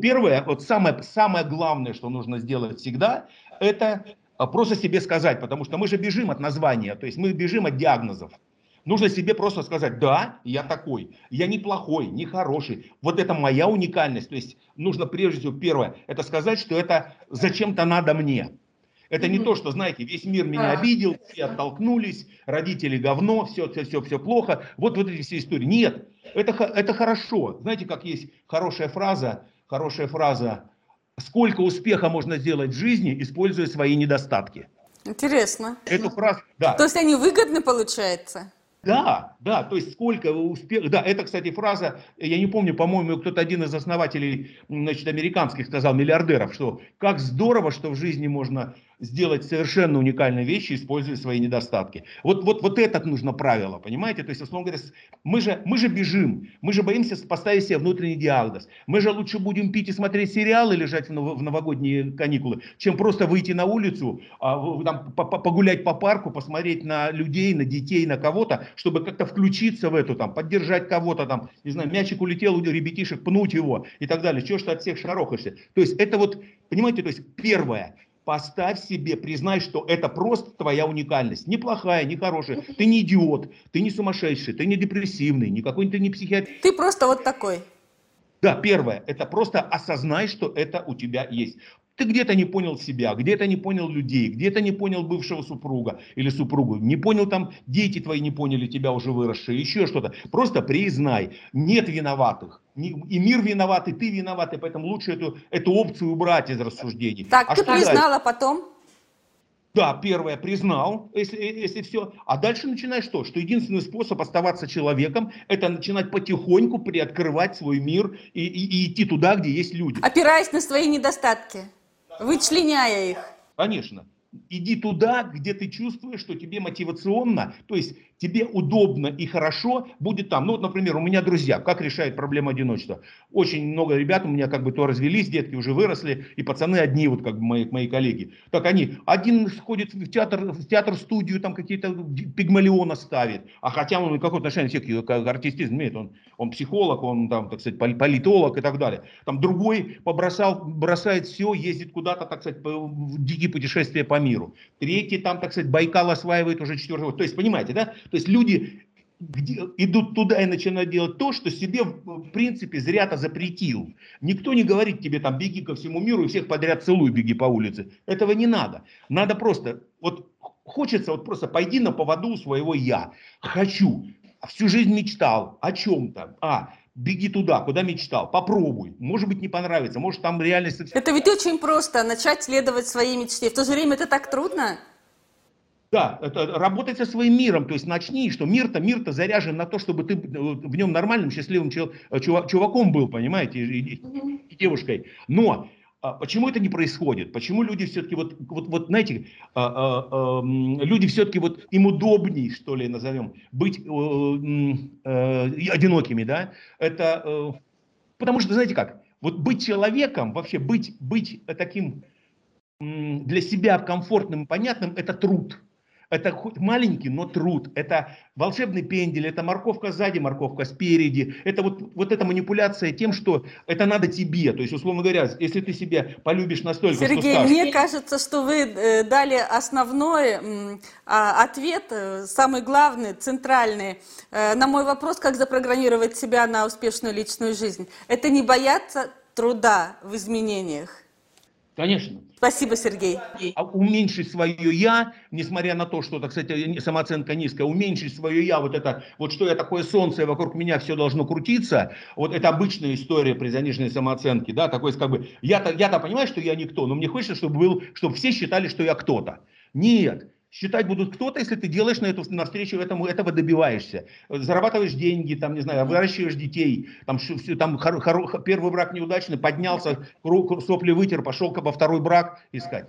первое, вот самое, самое главное, что нужно сделать всегда, это а, просто себе сказать, потому что мы же бежим от названия, то есть мы бежим от диагнозов. Нужно себе просто сказать, да, я такой, я не плохой, не хороший. Вот это моя уникальность. То есть нужно прежде всего, первое, это сказать, что это зачем-то надо мне. Это не то, что, знаете, весь мир меня обидел, все оттолкнулись, родители говно, все, все, все, все плохо. Вот, вот эти все истории. Нет, это, это хорошо. Знаете, как есть хорошая фраза, хорошая фраза, сколько успеха можно сделать в жизни, используя свои недостатки. Интересно. Эту фразу, да. То есть они выгодны, получается? Да, да, то есть сколько успех... Да, это, кстати, фраза, я не помню, по-моему, кто-то один из основателей, значит, американских сказал, миллиардеров, что как здорово, что в жизни можно сделать совершенно уникальные вещи, используя свои недостатки. Вот, вот, вот это нужно правило, понимаете? То есть, условно говоря, мы же, мы же бежим, мы же боимся поставить себе внутренний диагноз. Мы же лучше будем пить и смотреть сериалы, лежать в, в новогодние каникулы, чем просто выйти на улицу, а, там, погулять по парку, посмотреть на людей, на детей, на кого-то, чтобы как-то включиться в эту, там, поддержать кого-то, там, не знаю, мячик улетел у ребятишек, пнуть его и так далее. Чего что от всех шарохаешься? То есть, это вот, понимаете, то есть, первое, Поставь себе, признай, что это просто твоя уникальность. Неплохая, не хорошая. Ты не идиот, ты не сумасшедший, ты не депрессивный, никакой ты не психиатр. Ты просто вот такой. Да, первое, это просто осознай, что это у тебя есть. Ты где-то не понял себя, где-то не понял людей, где-то не понял бывшего супруга или супругу, не понял там, дети твои не поняли тебя уже выросшие, еще что-то. Просто признай, нет виноватых. И мир виноват, и ты виноват, и поэтому лучше эту, эту опцию убрать из рассуждений. Так, а ты признала потом? Да, первое, признал, если, если все. А дальше начинаешь что? Что единственный способ оставаться человеком, это начинать потихоньку приоткрывать свой мир и, и, и идти туда, где есть люди. Опираясь на свои недостатки. Вычленяя их. Конечно. Иди туда, где ты чувствуешь, что тебе мотивационно, то есть тебе удобно и хорошо будет там. Ну вот, например, у меня друзья, как решают проблему одиночества? Очень много ребят у меня как бы то развелись, детки уже выросли, и пацаны одни, вот как бы мои, мои коллеги. Так они, один сходит в театр, в театр-студию, там какие-то пигмалиона ставит, а хотя он какое отношение все к артистизм имеет, он, он психолог, он там, так сказать, политолог и так далее. Там другой побросал, бросает все, ездит куда-то, так сказать, в дикие путешествия по миру. Третий там, так сказать, Байкал осваивает уже четвертый. То есть, понимаете, да? То есть люди идут туда и начинают делать то, что себе в принципе зря-то запретил. Никто не говорит тебе там беги ко всему миру и всех подряд целуй, беги по улице. Этого не надо. Надо просто, вот хочется вот просто пойди на поводу своего я. Хочу. Всю жизнь мечтал о чем-то. А, беги туда, куда мечтал, попробуй. Может быть, не понравится, может, там реальность... Это ведь очень просто, начать следовать своей мечте. В то же время это так трудно. Да, это работать со своим миром, то есть начни, что мир-то мир-то заряжен на то, чтобы ты в нем нормальным, счастливым чуваком был, понимаете, и, и девушкой. Но а почему это не происходит? Почему люди все-таки вот, вот, вот знаете, а, а, а, люди все-таки вот им удобнее, что ли, назовем, быть э, э, одинокими, да? Это э, потому что, знаете как, вот быть человеком, вообще быть, быть таким для себя комфортным и понятным, это труд. Это хоть маленький, но труд. Это волшебный пендель, это морковка сзади, морковка спереди. Это вот, вот эта манипуляция тем, что это надо тебе. То есть, условно говоря, если ты себя полюбишь настолько, Сергей, что скажешь... мне кажется, что вы э, дали основной э, ответ, э, самый главный, центральный, э, на мой вопрос, как запрограммировать себя на успешную личную жизнь. Это не бояться труда в изменениях. Конечно. Спасибо, Сергей. А уменьшить свое я, несмотря на то, что, так сказать, самооценка низкая, уменьшить свое я, вот это, вот что я такое солнце, и вокруг меня все должно крутиться, вот это обычная история при заниженной самооценке, да, такой, как бы, я-то, я-то понимаю, что я никто, но мне хочется, чтобы был, чтобы все считали, что я кто-то. Нет, считать будут кто-то, если ты делаешь на эту навстречу этому, этого добиваешься. Зарабатываешь деньги, там, не знаю, выращиваешь детей, там, там хор, хор, первый брак неудачный, поднялся, сопли вытер, пошел во второй брак искать.